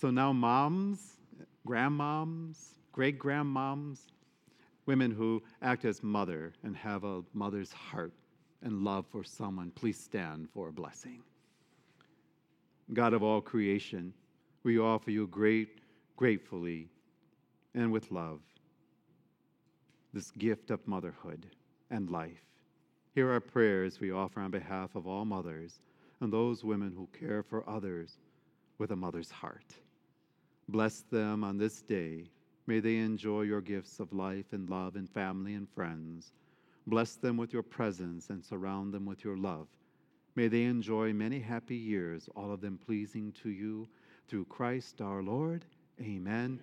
So now, moms, grandmoms, great grandmoms, women who act as mother and have a mother's heart and love for someone, please stand for a blessing. God of all creation, we offer you great, gratefully, and with love this gift of motherhood and life. Hear our prayers we offer on behalf of all mothers and those women who care for others with a mother's heart. Bless them on this day. May they enjoy your gifts of life and love and family and friends. Bless them with your presence and surround them with your love. May they enjoy many happy years, all of them pleasing to you. Through Christ our Lord. Amen.